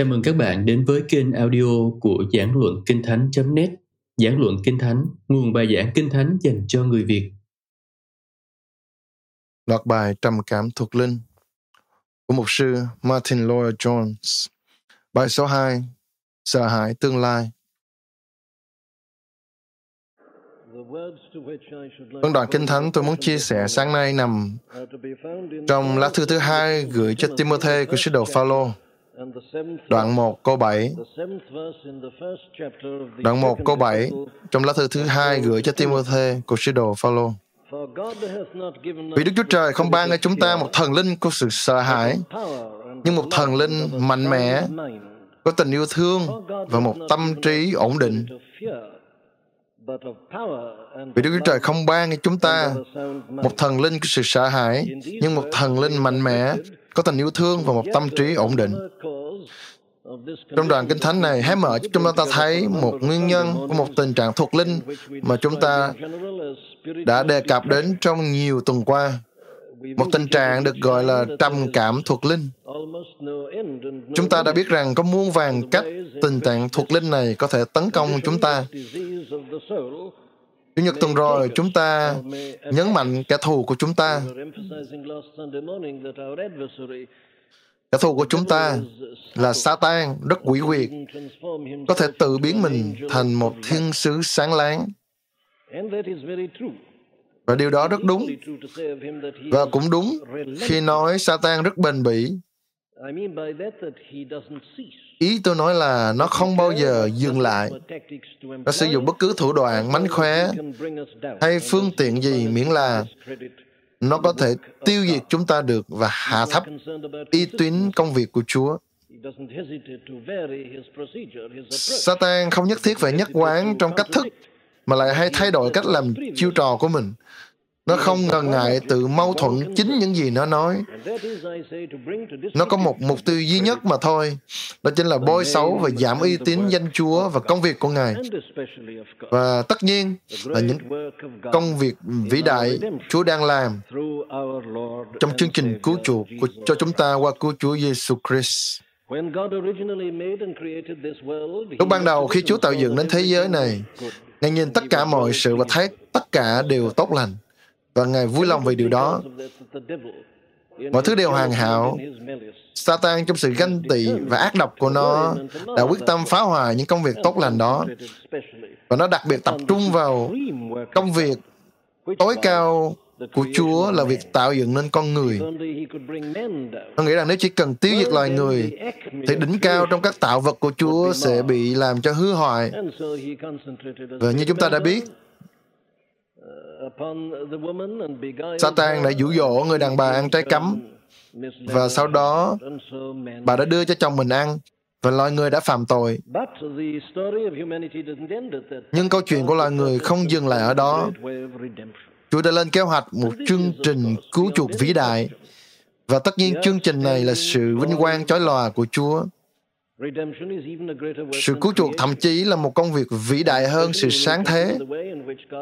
Chào mừng các bạn đến với kênh audio của Giảng Luận Kinh Thánh.net Giảng Luận Kinh Thánh, nguồn bài giảng Kinh Thánh dành cho người Việt. Loạt bài Trầm cảm thuộc linh của mục sư Martin Lloyd Jones. Bài số 2 Sợ hãi tương lai. Phân đoạn Kinh Thánh tôi muốn chia sẻ sáng nay nằm trong lá thư thứ hai gửi cho Timothy của sứ đồ Phaolô. Đoạn 1 câu 7 Đoạn 1 câu 7 trong lá thư thứ hai gửi cho Timothy của sứ đồ Phaolô. Vì Đức Chúa Trời không ban cho chúng ta một thần linh của sự sợ hãi, nhưng một thần linh mạnh mẽ, có tình yêu thương và một tâm trí ổn định. Vì Đức Chúa Trời không ban cho chúng ta một thần linh của sự sợ hãi, nhưng một thần linh mạnh mẽ, có tình yêu thương và một tâm trí ổn định. Trong đoạn kinh thánh này, hãy mở chúng ta thấy một nguyên nhân của một tình trạng thuộc linh mà chúng ta đã đề cập đến trong nhiều tuần qua. Một tình trạng được gọi là trầm cảm thuộc linh. Chúng ta đã biết rằng có muôn vàng cách tình trạng thuộc linh này có thể tấn công chúng ta. Chủ nhật tuần rồi, chúng ta nhấn mạnh kẻ thù của chúng ta. Kẻ thù của chúng ta là Satan, rất quỷ quyệt, có thể tự biến mình thành một thiên sứ sáng láng. Và điều đó rất đúng. Và cũng đúng khi nói Satan rất bền bỉ. Ý tôi nói là nó không bao giờ dừng lại. Nó sử dụng bất cứ thủ đoạn, mánh khóe hay phương tiện gì miễn là nó có thể tiêu diệt chúng ta được và hạ thấp uy tín công việc của Chúa. Satan không nhất thiết phải nhất quán trong cách thức, mà lại hay thay đổi cách làm chiêu trò của mình. Nó không ngần ngại tự mâu thuẫn chính những gì nó nói. Nó có một mục tiêu duy nhất mà thôi. Đó chính là bôi xấu và giảm uy tín danh Chúa và công việc của Ngài. Và tất nhiên là những công việc vĩ đại Chúa đang làm trong chương trình cứu chuộc của, cho chúng ta qua cứu Chúa Giêsu Christ. Lúc ban đầu khi Chúa tạo dựng đến thế giới này, Ngài nhìn tất cả mọi sự và thấy tất cả đều tốt lành và Ngài vui lòng về điều đó. Mọi thứ đều hoàn hảo. Satan trong sự ganh tị và ác độc của nó đã quyết tâm phá hoại những công việc tốt lành đó. Và nó đặc biệt tập trung vào công việc tối cao của Chúa là việc tạo dựng nên con người. Tôi nghĩ rằng nếu chỉ cần tiêu diệt loài người, thì đỉnh cao trong các tạo vật của Chúa sẽ bị làm cho hư hoại. Và như chúng ta đã biết, Satan đã dụ dỗ người đàn bà ăn trái cấm và sau đó bà đã đưa cho chồng mình ăn và loài người đã phạm tội. Nhưng câu chuyện của loài người không dừng lại ở đó. Chúa đã lên kế hoạch một chương trình cứu chuộc vĩ đại và tất nhiên chương trình này là sự vinh quang chói lòa của Chúa. Sự cứu chuộc thậm chí là một công việc vĩ đại hơn sự sáng thế.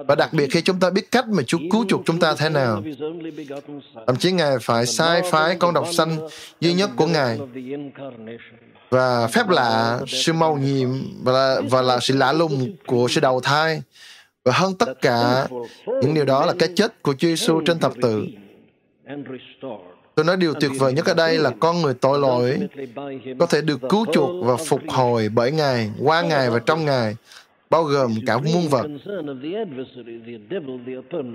Và đặc biệt khi chúng ta biết cách mà Chúa cứu chuộc chúng ta thế nào. Thậm chí Ngài phải sai phái con độc sanh duy nhất của Ngài. Và phép lạ, sự màu nhiệm và là, và là sự lạ lùng của sự đầu thai. Và hơn tất cả, những điều đó là cái chết của Chúa Giêsu trên thập tự. Tôi nói điều tuyệt vời nhất ở đây là con người tội lỗi có thể được cứu chuộc và phục hồi bởi Ngài, qua Ngài và trong Ngài, bao gồm cả muôn vật.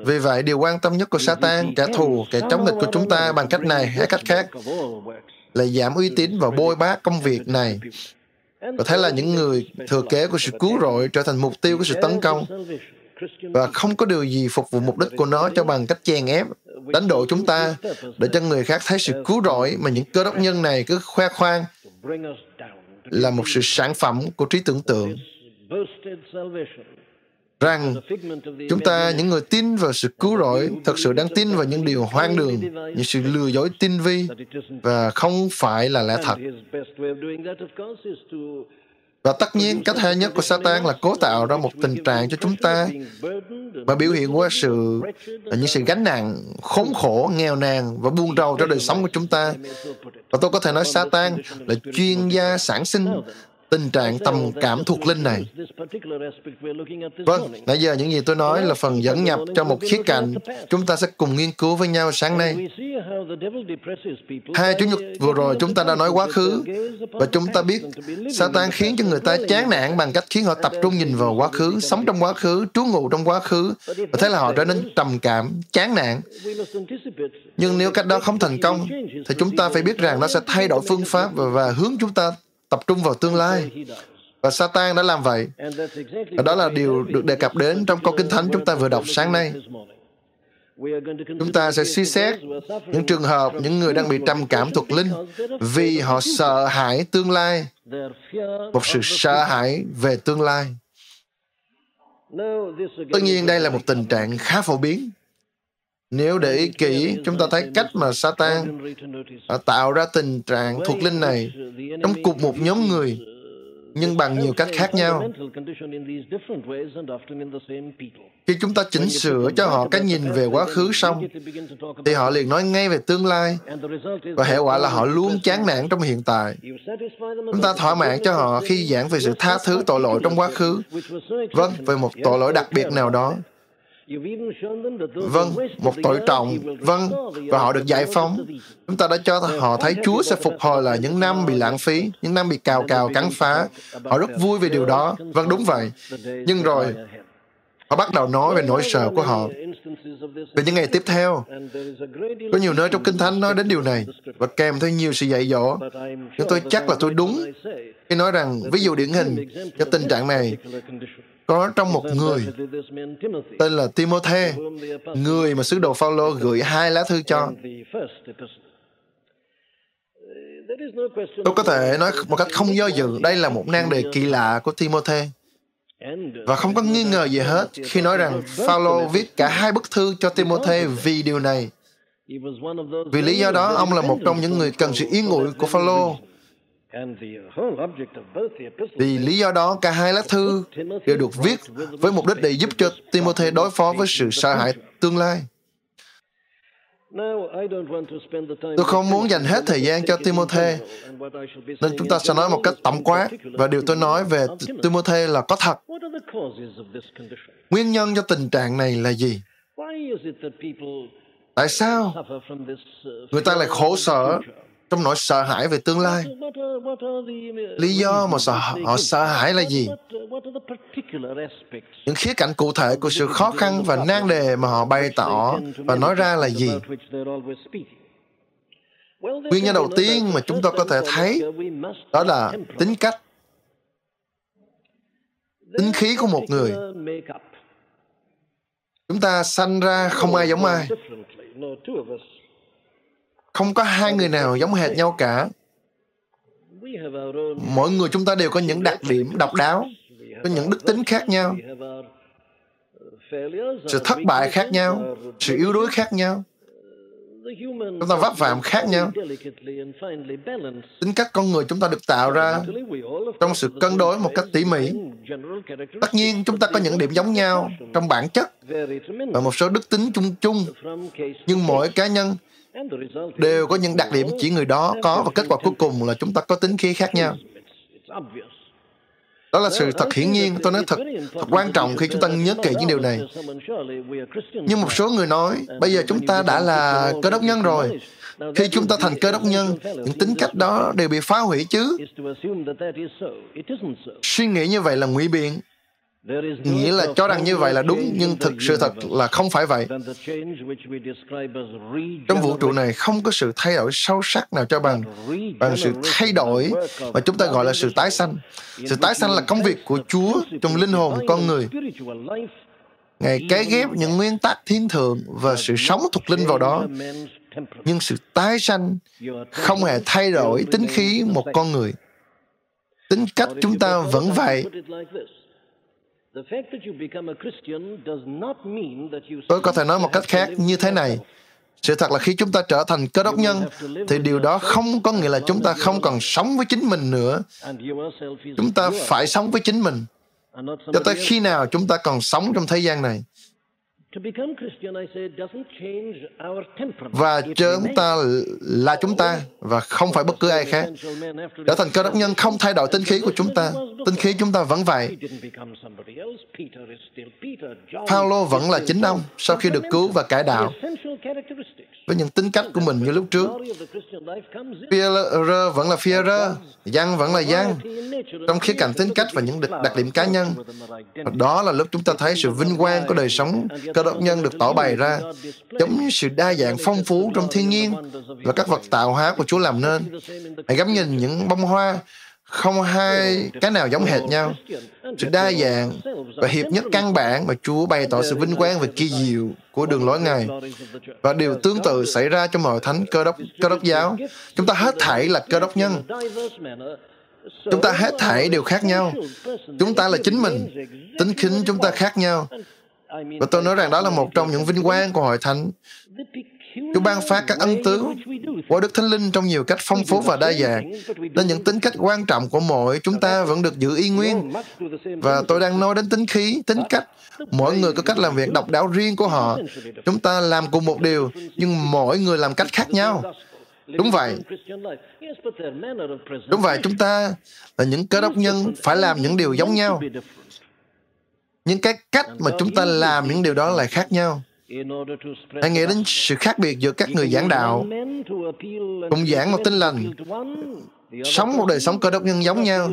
Vì vậy, điều quan tâm nhất của Satan, kẻ thù, kẻ chống nghịch của chúng ta bằng cách này hay cách khác là giảm uy tín và bôi bác công việc này. Và thế là những người thừa kế của sự cứu rỗi trở thành mục tiêu của sự tấn công. và không có điều gì phục vụ mục đích của nó cho bằng cách chèn ép đánh độ chúng ta để cho người khác thấy sự cứu rỗi mà những cơ đốc nhân này cứ khoe khoang là một sự sản phẩm của trí tưởng tượng rằng chúng ta, những người tin vào sự cứu rỗi, thật sự đang tin vào những điều hoang đường, những sự lừa dối tinh vi và không phải là lẽ thật. Và tất nhiên, cách hay nhất của Satan là cố tạo ra một tình trạng cho chúng ta mà biểu hiện qua sự à, những sự gánh nặng, khốn khổ, nghèo nàn và buông rầu cho đời sống của chúng ta. Và tôi có thể nói Satan là chuyên gia sản sinh tình trạng tầm cảm thuộc linh này. Vâng, nãy giờ những gì tôi nói là phần dẫn nhập cho một khía cạnh chúng ta sẽ cùng nghiên cứu với nhau sáng nay. Hai Chủ nhật vừa rồi chúng ta đã nói quá khứ và chúng ta biết Satan khiến cho người ta chán nản bằng cách khiến họ tập trung nhìn vào quá khứ, sống trong quá khứ, trú ngụ trong quá khứ và thế là họ trở nên trầm cảm, chán nản. Nhưng nếu cách đó không thành công thì chúng ta phải biết rằng nó sẽ thay đổi phương pháp và, và hướng chúng ta tập trung vào tương lai. Và Satan đã làm vậy. Và đó là điều được đề cập đến trong câu Kinh Thánh chúng ta vừa đọc sáng nay. Chúng ta sẽ suy xét những trường hợp những người đang bị trầm cảm thuộc linh vì họ sợ hãi tương lai, một sự sợ hãi về tương lai. Tất nhiên đây là một tình trạng khá phổ biến. Nếu để ý kỹ, chúng ta thấy cách mà Satan à, tạo ra tình trạng thuộc linh này trong cùng một nhóm người nhưng bằng nhiều cách khác nhau. Khi chúng ta chỉnh sửa cho họ cái nhìn về quá khứ xong, thì họ liền nói ngay về tương lai, và hệ quả là họ luôn chán nản trong hiện tại. Chúng ta thỏa mãn cho họ khi giảng về sự tha thứ tội lỗi trong quá khứ, vâng, về một tội lỗi đặc biệt nào đó, Vâng, một tội trọng, vâng, và họ được giải phóng. Chúng ta đã cho họ thấy Chúa sẽ phục hồi là những năm bị lãng phí, những năm bị cào cào cắn phá. Họ rất vui về điều đó. Vâng, đúng vậy. Nhưng rồi, họ bắt đầu nói về nỗi sợ của họ. Về những ngày tiếp theo, có nhiều nơi trong Kinh Thánh nói đến điều này và kèm theo nhiều sự dạy dỗ. Nhưng tôi chắc là tôi đúng khi nói rằng ví dụ điển hình cho tình trạng này có trong một người tên là Timothy, người mà sứ đồ Phaolô gửi hai lá thư cho. Tôi có thể nói một cách không do dự, đây là một nan đề kỳ lạ của Timothy. Và không có nghi ngờ gì hết khi nói rằng Phaolô viết cả hai bức thư cho Timothy vì điều này. Vì lý do đó, ông là một trong những người cần sự yên ủi của Phaolô vì lý do đó, cả hai lá thư đều được viết với mục đích để giúp cho Timothy đối phó với sự sợ hãi tương lai. Tôi không muốn dành hết thời gian cho Timothy, nên chúng ta sẽ nói một cách tổng quát, và điều tôi nói về Timothy là có thật. Nguyên nhân cho tình trạng này là gì? Tại sao người ta lại khổ sở trong nỗi sợ hãi về tương lai. Lý do mà sợ, họ sợ hãi là gì? Những khía cạnh cụ thể của sự khó khăn và nan đề mà họ bày tỏ và nói ra là gì? Nguyên nhân đầu tiên mà chúng ta có thể thấy đó là tính cách, tính khí của một người. Chúng ta sanh ra không ai giống ai không có hai người nào giống hệt nhau cả. Mỗi người chúng ta đều có những đặc điểm độc đáo, có những đức tính khác nhau, sự thất bại khác nhau, sự yếu đuối khác nhau, chúng ta vấp phạm khác nhau. Tính cách con người chúng ta được tạo ra trong sự cân đối một cách tỉ mỉ. Tất nhiên, chúng ta có những điểm giống nhau trong bản chất và một số đức tính chung chung. Nhưng mỗi cá nhân đều có những đặc điểm chỉ người đó có và kết quả cuối cùng là chúng ta có tính khí khác nhau. Đó là sự thật hiển nhiên, tôi nói thật thật quan trọng khi chúng ta nhớ kỹ những điều này. Nhưng một số người nói, bây giờ chúng ta đã là cơ đốc nhân rồi. Khi chúng ta thành cơ đốc nhân, những tính cách đó đều bị phá hủy chứ. Suy nghĩ như vậy là ngụy biện nghĩa là cho rằng như vậy là đúng nhưng thực sự thật là không phải vậy. trong vũ trụ này không có sự thay đổi sâu sắc nào cho bằng bằng sự thay đổi mà chúng ta gọi là sự tái sanh. sự tái sanh là công việc của chúa trong linh hồn con người. ngài cái ghép những nguyên tắc thiên thượng và sự sống thuộc linh vào đó. nhưng sự tái sanh không hề thay đổi tính khí một con người. Tính cách chúng ta vẫn vậy Tôi có thể nói một cách khác như thế này. Sự thật là khi chúng ta trở thành cơ đốc nhân, thì điều đó không có nghĩa là chúng ta không còn sống với chính mình nữa. Chúng ta phải sống với chính mình. Cho tới khi nào chúng ta còn sống trong thế gian này. và chúng ta là chúng ta và không phải bất cứ ai khác. Trở thành cơ đốc nhân không thay đổi tinh khí của chúng ta. Tinh khí chúng ta vẫn vậy. Paulo vẫn là chính ông sau khi được cứu và cải đạo với những tính cách của mình như lúc trước. Pierre vẫn là Pierre, Giăng vẫn là Giăng, trong khía cạnh tính cách và những đặc điểm cá nhân. Đó là lúc chúng ta thấy sự vinh quang của đời sống cơ đốc nhân được tỏ bày ra, giống như sự đa dạng phong phú trong thiên nhiên và các vật tạo hóa của Chúa làm nên. Hãy ngắm nhìn những bông hoa không hai cái nào giống hệt nhau. Sự đa dạng và hiệp nhất căn bản mà Chúa bày tỏ sự vinh quang và kỳ diệu của đường lối Ngài. Và điều tương tự xảy ra trong mọi thánh cơ đốc, cơ đốc giáo. Chúng ta hết thảy là cơ đốc nhân. Chúng ta hết thảy đều khác nhau. Chúng ta là chính mình. Tính khính chúng ta khác nhau. Và tôi nói rằng đó là một trong những vinh quang của hội thánh. Chúa ban phát các ân tứ qua Đức Thánh Linh trong nhiều cách phong phú và đa dạng, nên những tính cách quan trọng của mỗi chúng ta vẫn được giữ y nguyên. Và tôi đang nói đến tính khí, tính cách. Mỗi người có cách làm việc độc đáo riêng của họ. Chúng ta làm cùng một điều, nhưng mỗi người làm cách khác nhau. Đúng vậy. Đúng vậy, chúng ta là những cơ đốc nhân phải làm những điều giống nhau. Nhưng cái cách mà chúng ta làm những điều đó lại khác nhau. Hãy nghĩ đến sự khác biệt giữa các người giảng đạo, cùng giảng một tin lành, sống một đời sống cơ đốc nhân giống nhau,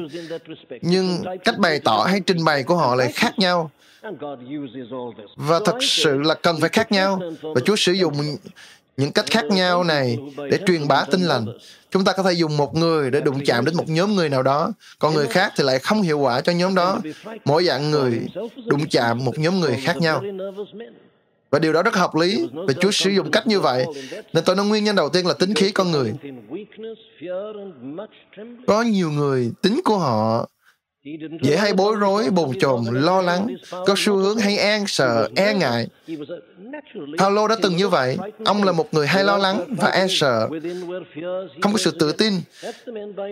nhưng cách bày tỏ hay trình bày của họ lại khác nhau. Và thật sự là cần phải khác nhau. Và Chúa sử dụng những cách khác nhau này để truyền bá tin lành. Chúng ta có thể dùng một người để đụng chạm đến một nhóm người nào đó, còn người khác thì lại không hiệu quả cho nhóm đó. Mỗi dạng người đụng chạm một nhóm người khác nhau. Và điều đó rất hợp lý, và Chúa sử dụng cách như vậy. Nên tôi nói nguyên nhân đầu tiên là tính khí con người. Có nhiều người, tính của họ dễ hay bối rối, bồn chồn, lo lắng, có xu hướng hay an sợ, e ngại. Paulo đã từng như vậy. Ông là một người hay lo lắng và e sợ, không có sự tự tin.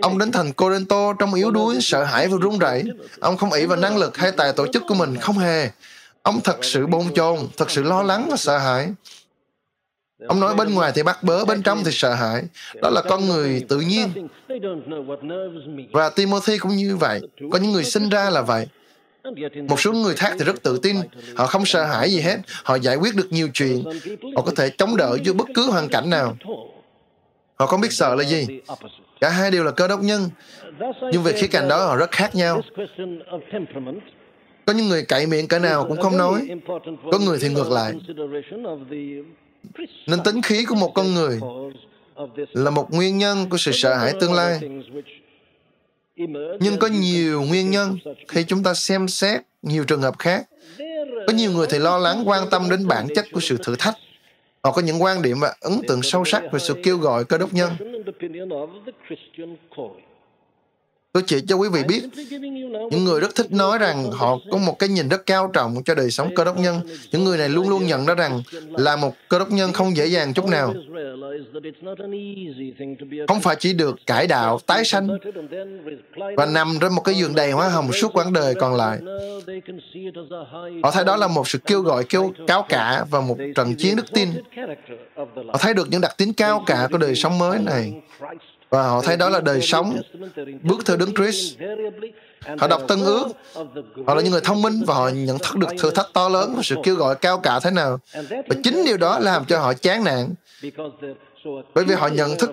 Ông đến thành Corinto trong yếu đuối, sợ hãi và run rẩy. Ông không ỷ vào năng lực hay tài tổ chức của mình, không hề. Ông thật sự bồn chồn, thật sự lo lắng và sợ hãi. Ông nói bên ngoài thì bắt bớ, bên trong thì sợ hãi. Đó là con người tự nhiên. Và Timothy cũng như vậy. Có những người sinh ra là vậy. Một số người khác thì rất tự tin. Họ không sợ hãi gì hết. Họ giải quyết được nhiều chuyện. Họ có thể chống đỡ giữa bất cứ hoàn cảnh nào. Họ không biết sợ là gì. Cả hai đều là cơ đốc nhân. Nhưng về khía cạnh đó họ rất khác nhau. Có những người cậy miệng cả nào cũng không nói. Có người thì ngược lại. Nên tính khí của một con người là một nguyên nhân của sự sợ hãi tương lai. Nhưng có nhiều nguyên nhân khi chúng ta xem xét nhiều trường hợp khác. Có nhiều người thì lo lắng quan tâm đến bản chất của sự thử thách. Họ có những quan điểm và ấn tượng sâu sắc về sự kêu gọi cơ đốc nhân. Tôi chỉ cho quý vị biết, những người rất thích nói rằng họ có một cái nhìn rất cao trọng cho đời sống cơ đốc nhân. Những người này luôn luôn nhận ra rằng là một cơ đốc nhân không dễ dàng chút nào. Không phải chỉ được cải đạo, tái sanh và nằm trên một cái giường đầy hoa hồng suốt quãng đời còn lại. Họ thấy đó là một sự kêu gọi kêu cao cả và một trận chiến đức tin. Họ thấy được những đặc tính cao cả của đời sống mới này và họ thấy đó là đời sống bước theo đứng Christ. Họ đọc Tân ước, họ là những người thông minh và họ nhận thức được thử thách to lớn và sự kêu gọi cao cả thế nào. Và chính điều đó làm cho họ chán nản. Bởi vì họ nhận thức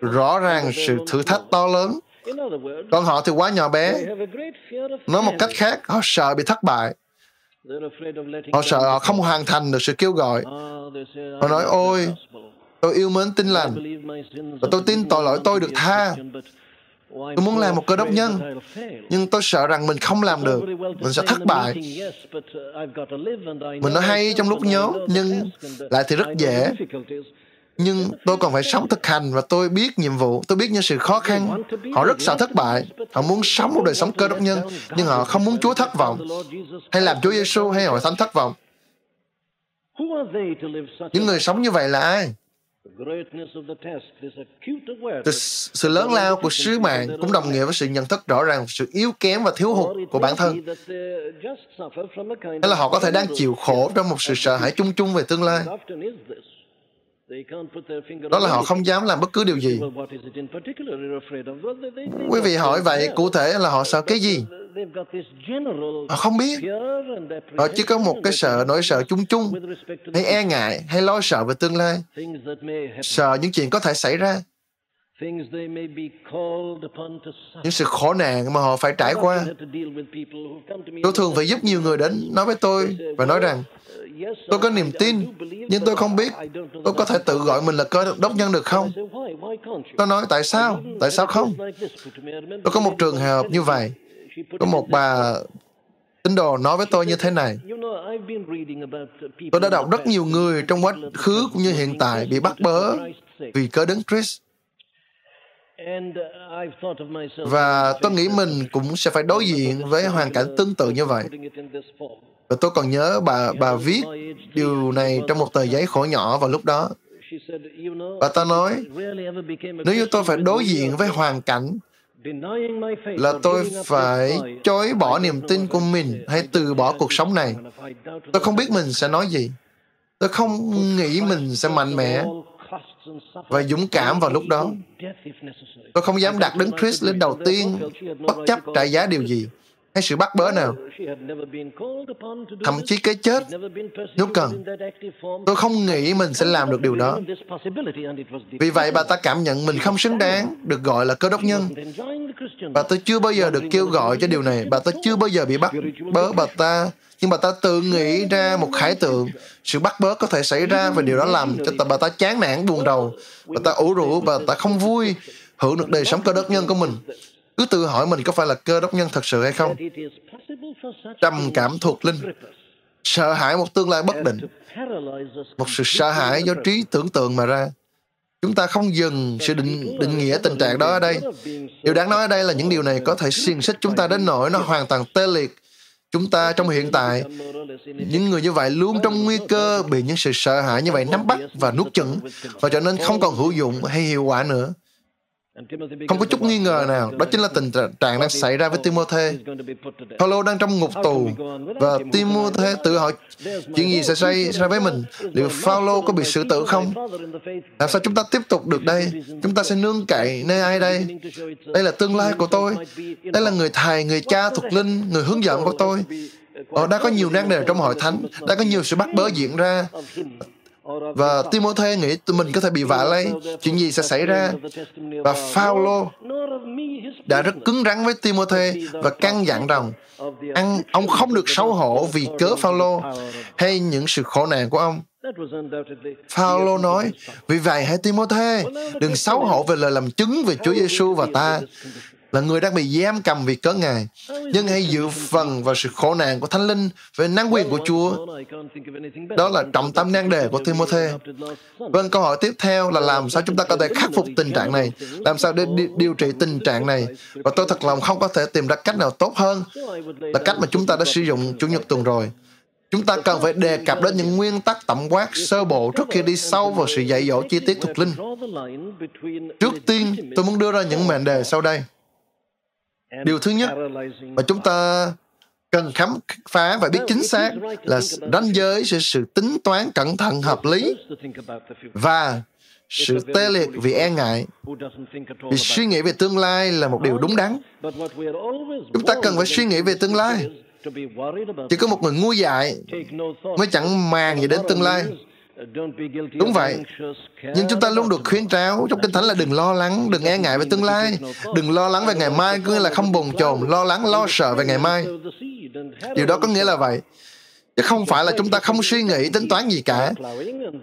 rõ ràng sự thử thách to lớn. Còn họ thì quá nhỏ bé. Nói một cách khác, họ sợ bị thất bại. Họ sợ họ không hoàn thành được sự kêu gọi. Họ nói, ôi, Tôi yêu mến tin lành và tôi tin tội lỗi tôi được tha. Tôi muốn làm một cơ đốc nhân, nhưng tôi sợ rằng mình không làm được. Mình sẽ thất bại. Mình nói hay trong lúc nhớ nhưng lại thì rất dễ. Nhưng tôi còn phải sống thực hành và tôi biết nhiệm vụ, tôi biết những sự khó khăn. Họ rất sợ thất bại. Họ muốn sống một đời sống cơ đốc nhân, nhưng họ không muốn Chúa thất vọng. Hay làm Chúa Giêsu hay hội thánh thất vọng. Những người sống như vậy là ai? Thì sự lớn lao của sứ mạng cũng đồng nghĩa với sự nhận thức rõ ràng sự yếu kém và thiếu hụt của bản thân. Hay là họ có thể đang chịu khổ trong một sự sợ hãi chung chung về tương lai. Đó là họ không dám làm bất cứ điều gì. Quý vị hỏi vậy, cụ thể là họ sợ cái gì? Họ không biết. Họ chỉ có một cái sợ, nỗi sợ chung chung, hay e ngại, hay lo sợ về tương lai. Sợ những chuyện có thể xảy ra. Những sự khổ nạn mà họ phải trải qua. Tôi thường phải giúp nhiều người đến nói với tôi và nói rằng Tôi có niềm tin, nhưng tôi không biết tôi có thể tự gọi mình là cơ đốc nhân được không? Tôi nói, tại sao? Tại sao không? Tôi có một trường hợp như vậy. Có một bà tín đồ nói với tôi như thế này. Tôi đã đọc rất nhiều người trong quá khứ cũng như hiện tại bị bắt bớ vì cớ đấng Christ. Và tôi nghĩ mình cũng sẽ phải đối diện với hoàn cảnh tương tự như vậy. Và tôi còn nhớ bà bà viết điều này trong một tờ giấy khổ nhỏ vào lúc đó. Bà ta nói, nếu như tôi phải đối diện với hoàn cảnh là tôi phải chối bỏ niềm tin của mình hay từ bỏ cuộc sống này. Tôi không biết mình sẽ nói gì. Tôi không nghĩ mình sẽ mạnh mẽ và dũng cảm vào lúc đó. Tôi không dám đặt đứng Chris lên đầu tiên, bất chấp trả giá điều gì hay sự bắt bớ nào. Thậm chí cái chết nếu cần tôi không nghĩ mình sẽ làm được điều đó. Vì vậy bà ta cảm nhận mình không xứng đáng được gọi là cơ đốc nhân. Bà ta chưa bao giờ được kêu gọi cho điều này. Bà ta chưa bao giờ bị bắt bớ bà ta nhưng bà ta tự nghĩ ra một khải tượng. Sự bắt bớ có thể xảy ra và điều đó làm cho bà ta chán nản, buồn rầu. Bà ta ủ rũ và ta không vui. Hưởng được đời sống cơ đốc nhân của mình. Cứ tự hỏi mình có phải là cơ đốc nhân thật sự hay không? Trầm cảm thuộc linh. Sợ hãi một tương lai bất định. Một sự sợ hãi do trí tưởng tượng mà ra. Chúng ta không dừng sự định định nghĩa tình trạng đó ở đây. Điều đáng nói ở đây là những điều này có thể xiềng xích chúng ta đến nỗi nó hoàn toàn tê liệt chúng ta trong hiện tại, những người như vậy luôn trong nguy cơ bị những sự sợ hãi như vậy nắm bắt và nuốt chửng và trở nên không còn hữu dụng hay hiệu quả nữa không có chút nghi ngờ nào, đó chính là tình trạng đang xảy ra với Timothy. Paulo đang trong ngục tù và Timothy tự hỏi chuyện gì sẽ xảy ra với mình. Liệu Paulo có bị xử tử không? Làm sao chúng ta tiếp tục được đây? Chúng ta sẽ nương cậy nơi ai đây? Đây là tương lai của tôi. Đây là người thầy, người cha thuộc linh, người hướng dẫn của tôi. Ở đã có nhiều nan đề trong hội thánh, đã có nhiều sự bắt bớ diễn ra và Timothy nghĩ tụi mình có thể bị vạ lây, chuyện gì sẽ xảy ra. Và Phaolô đã rất cứng rắn với Timothy và căn dặn rằng ăn, ông không được xấu hổ vì cớ Phaolô hay những sự khổ nạn của ông. Phaolô nói, vì vậy hãy Timothy, đừng xấu hổ về lời làm chứng về Chúa Giêsu và ta, là người đang bị giam cầm vì cớ Ngài, nhưng hãy dự phần vào sự khổ nạn của Thánh Linh về năng quyền của Chúa. Đó là trọng tâm nan đề của Timothy. Vâng, câu hỏi tiếp theo là làm sao chúng ta có thể khắc phục tình trạng này, làm sao để đi, điều trị tình trạng này. Và tôi thật lòng không có thể tìm ra cách nào tốt hơn là cách mà chúng ta đã sử dụng Chủ nhật tuần rồi. Chúng ta cần phải đề cập đến những nguyên tắc tổng quát sơ bộ trước khi đi sâu vào sự dạy dỗ chi tiết thuộc linh. Trước tiên, tôi muốn đưa ra những mệnh đề sau đây điều thứ nhất mà chúng ta cần khám phá và biết chính xác là ranh giới giữa sự tính toán cẩn thận hợp lý và sự tê liệt vì e ngại. Vì suy nghĩ về tương lai là một điều đúng đắn. Chúng ta cần phải suy nghĩ về tương lai. Chỉ có một người ngu dại mới chẳng màng gì đến tương lai. Đúng vậy. Nhưng chúng ta luôn được khuyến cáo trong Kinh Thánh là đừng lo lắng, đừng e ngại về tương lai, đừng lo lắng về ngày mai, có nghĩa là không bồn chồn, lo lắng, lo sợ về ngày mai. Điều đó có nghĩa là vậy. Chứ không phải là chúng ta không suy nghĩ tính toán gì cả.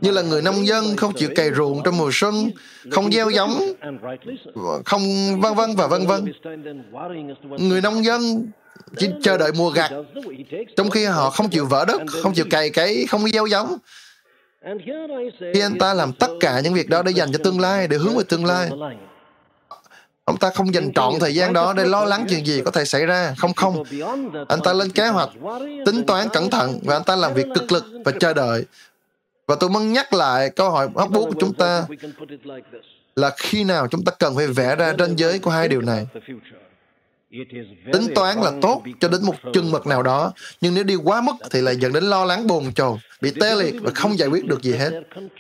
Như là người nông dân không chịu cày ruộng trong mùa xuân, không gieo giống, không vân vân và vân vân. Người nông dân chỉ chờ đợi mùa gặt, trong khi họ không chịu vỡ đất, không chịu cày cấy, không gieo giống khi anh ta làm tất cả những việc đó để dành cho tương lai, để hướng về tương lai, ông ta không dành trọn thời gian đó để lo lắng chuyện gì có thể xảy ra. Không không. Anh ta lên kế hoạch, tính toán cẩn thận và anh ta làm việc cực lực và chờ đợi. Và tôi muốn nhắc lại câu hỏi hóc bút của chúng ta là khi nào chúng ta cần phải vẽ ra ranh giới của hai điều này. Tính toán là tốt cho đến một chừng mực nào đó, nhưng nếu đi quá mức thì lại dẫn đến lo lắng bồn chồn, bị tê liệt và không giải quyết được gì hết.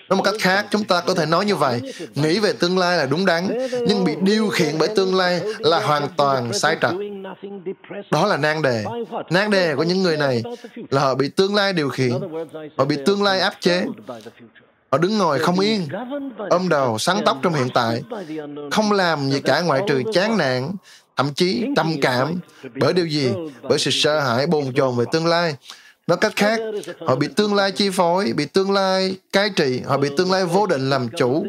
Nói một cách khác, chúng ta có thể nói như vậy, nghĩ về tương lai là đúng đắn, nhưng bị điều khiển bởi tương lai là hoàn toàn sai trật. Đó là nan đề. Nan đề của những người này là họ bị tương lai điều khiển, họ bị tương lai áp chế. Họ đứng ngồi không yên, ôm đầu, sắn tóc trong hiện tại, không làm gì cả ngoại trừ chán nản, thậm chí trầm cảm bởi điều gì? bởi sự sợ hãi bồn chồn về tương lai. Nói cách khác họ bị tương lai chi phối bị tương lai cai trị họ bị tương lai vô định làm chủ.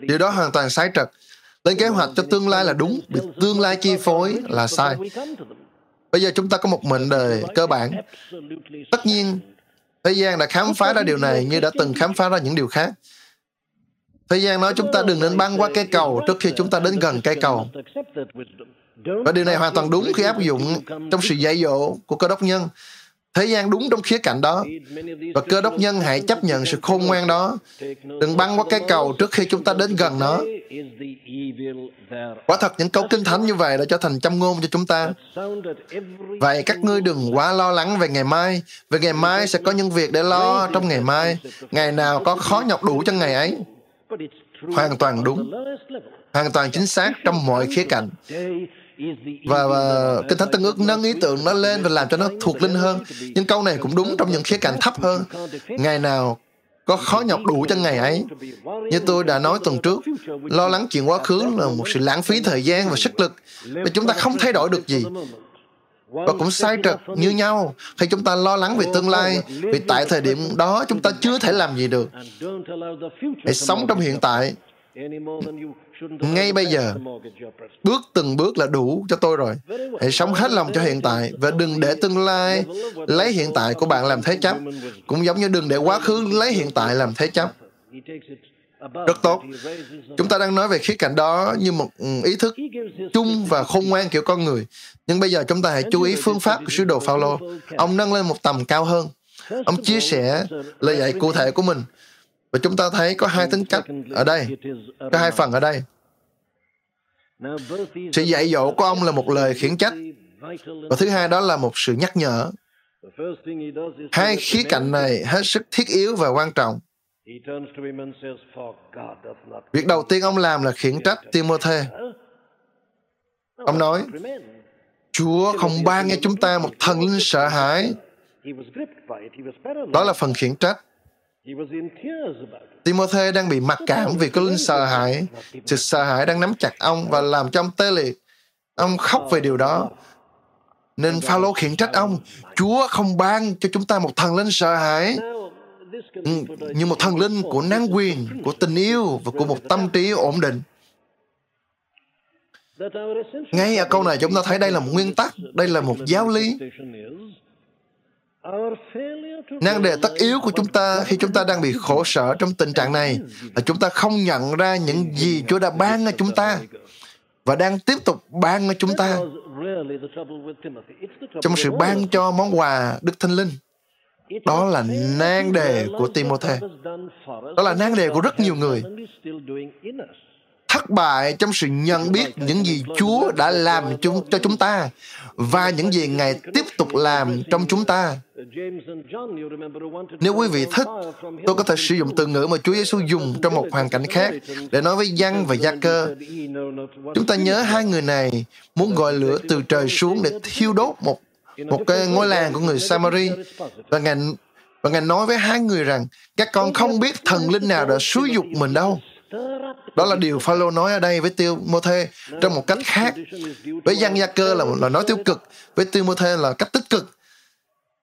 Điều đó hoàn toàn sai trật. Lên kế hoạch cho tương lai là đúng bị tương lai chi phối là sai. Bây giờ chúng ta có một mệnh đời cơ bản. Tất nhiên thế gian đã khám phá ra điều này như đã từng khám phá ra những điều khác Thế gian nói chúng ta đừng nên băng qua cây cầu trước khi chúng ta đến gần cây cầu. Và điều này hoàn toàn đúng khi áp dụng trong sự dạy dỗ của cơ đốc nhân. Thế gian đúng trong khía cạnh đó. Và cơ đốc nhân hãy chấp nhận sự khôn ngoan đó. Đừng băng qua cây cầu trước khi chúng ta đến gần nó. Quả thật những câu kinh thánh như vậy đã trở thành châm ngôn cho chúng ta. Vậy các ngươi đừng quá lo lắng về ngày mai. Về ngày mai sẽ có những việc để lo trong ngày mai. Ngày nào có khó nhọc đủ cho ngày ấy hoàn toàn đúng. hoàn toàn chính xác trong mọi khía cạnh. và, và kinh thánh tân ước nâng ý tưởng nó lên và làm cho nó thuộc linh hơn. Nhưng câu này cũng đúng trong những khía cạnh thấp hơn. Ngày nào có khó nhọc đủ cho ngày ấy. Như tôi đã nói tuần trước lo lắng chuyện quá khứ là một sự lãng phí thời gian và sức lực. Và chúng ta không thay đổi được gì và cũng sai trật như nhau. Khi chúng ta lo lắng về tương lai, vì tại thời điểm đó chúng ta chưa thể làm gì được. Hãy sống trong hiện tại. Ngay bây giờ, bước từng bước là đủ cho tôi rồi. Hãy sống hết lòng cho hiện tại và đừng để tương lai lấy hiện tại của bạn làm thế chấp, cũng giống như đừng để quá khứ lấy hiện tại làm thế chấp rất tốt. chúng ta đang nói về khía cạnh đó như một ừ, ý thức chung và khôn ngoan kiểu con người. Nhưng bây giờ chúng ta hãy chú ý phương pháp của sứ đồ Phaolô. ông nâng lên một tầm cao hơn. Ông chia sẻ lời dạy cụ thể của mình. Và chúng ta thấy có hai tính cách ở đây. có hai phần ở đây. Sự dạy dỗ của ông là một lời khiển trách. và thứ hai đó là một sự nhắc nhở. Hai khía cạnh này hết sức thiết yếu và quan trọng Việc đầu tiên ông làm là khiển trách Timothy. Ông nói, Chúa không ban cho chúng ta một thần linh sợ hãi. Đó là phần khiển trách. Timothy đang bị mặc cảm vì cái linh sợ hãi. Sự sợ hãi đang nắm chặt ông và làm cho ông tê liệt. Ông khóc về điều đó. Nên Phaolô khiển trách ông, Chúa không ban cho chúng ta một thần linh sợ hãi. Ừ, như một thần linh của năng quyền, của tình yêu và của một tâm trí ổn định. Ngay ở câu này chúng ta thấy đây là một nguyên tắc, đây là một giáo lý. Năng đề tất yếu của chúng ta khi chúng ta đang bị khổ sở trong tình trạng này là chúng ta không nhận ra những gì Chúa đã ban cho chúng ta và đang tiếp tục ban cho chúng ta trong sự ban cho món quà Đức Thánh Linh. Đó là nan đề của Timothy. Đó là nan đề của rất nhiều người. Thất bại trong sự nhận biết những gì Chúa đã làm chúng, cho chúng ta và những gì Ngài tiếp tục làm trong chúng ta. Nếu quý vị thích, tôi có thể sử dụng từ ngữ mà Chúa Giêsu dùng trong một hoàn cảnh khác để nói với Giăng và Gia Cơ. Chúng ta nhớ hai người này muốn gọi lửa từ trời xuống để thiêu đốt một một cái ngôi làng của người Samari. Và ngài và ngài nói với hai người rằng, các con không biết thần linh nào đã xúi dục mình đâu. Đó là điều Phaolô nói ở đây với Tiêu mô thê trong một cách khác. Với Giăng Gia Cơ là là nói tiêu cực, với Tiêu mô thê là cách tích cực.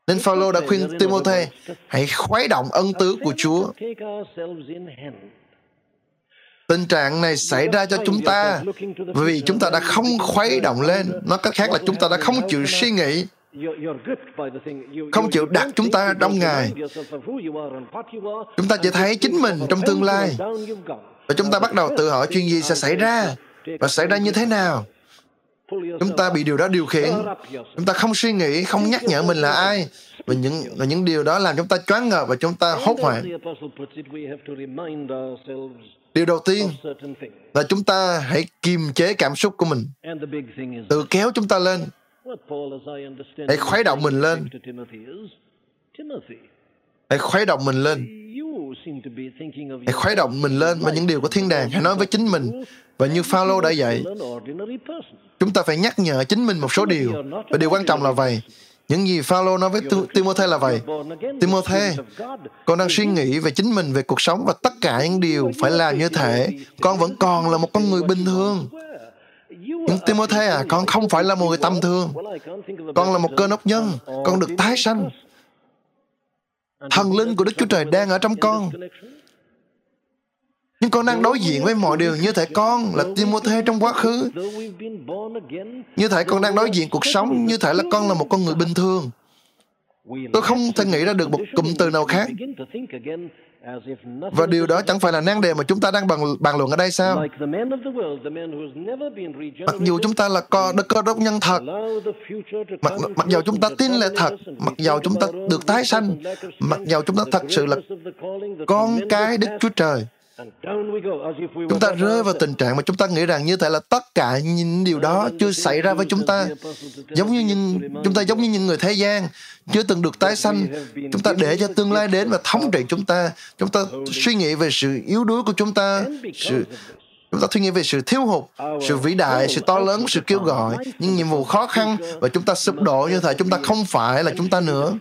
Nên Phaolô đã khuyên Tiô Mô Thê hãy khuấy động ân tứ của Chúa. Tình trạng này xảy ra cho chúng ta vì chúng ta đã không khuấy động lên. Nói cách khác là chúng ta đã không chịu suy nghĩ không chịu đặt chúng ta trong Ngài. Chúng ta chỉ thấy chính mình trong tương lai. Và chúng ta bắt đầu tự hỏi chuyện gì sẽ xảy ra và xảy ra như thế nào. Chúng ta bị điều đó điều khiển. Chúng ta không suy nghĩ, không nhắc nhở mình là ai. và những và những điều đó làm chúng ta choáng ngợp và chúng ta hốt hoảng điều đầu tiên là chúng ta hãy kiềm chế cảm xúc của mình tự kéo chúng ta lên hãy khuấy động mình lên. hãy khuấy động mình lên. Hãy khuấy động mình lên và những điều của thiên đàng. Hãy nói với chính mình. Và như Phaolô đã dạy chúng ta phải nhắc nhở chính mình một số điều. Và điều quan trọng là vậy. Những gì Phaolô nói với Timothy là vậy. Timothy, con đang suy nghĩ về chính mình, về cuộc sống và tất cả những điều phải làm như thế. Con vẫn còn là một con người bình thường. Nhưng Timothy à, con không phải là một người tầm thường. Con là một cơ đốc nhân. Con được tái sanh. Thần linh của Đức Chúa Trời đang ở trong con. Nhưng con đang đối diện với mọi điều như thể con là Timothy trong quá khứ. Như thể con đang đối diện cuộc sống, như thể là con là một con người bình thường. Tôi không thể nghĩ ra được một cụm từ nào khác. Và điều đó chẳng phải là nan đề mà chúng ta đang bàn, bàn luận ở đây sao? Mặc dù chúng ta là co, cơ đốc nhân thật, mặc, mặc dầu chúng ta tin là thật, mặc dầu chúng ta được tái sanh, mặc dầu chúng ta thật sự là con cái Đức Chúa Trời, Chúng ta rơi vào tình trạng mà chúng ta nghĩ rằng như thế là tất cả những điều đó chưa xảy ra với chúng ta. Giống như những, chúng ta giống như những người thế gian, chưa từng được tái sanh. Chúng ta để cho tương lai đến và thống trị chúng ta. Chúng ta suy nghĩ về sự yếu đuối của chúng ta, sự chúng ta suy nghĩ về sự thiếu hụt sự vĩ đại sự to lớn sự kêu gọi những nhiệm vụ khó khăn và chúng ta sụp đổ như thế chúng ta không phải là chúng ta nữa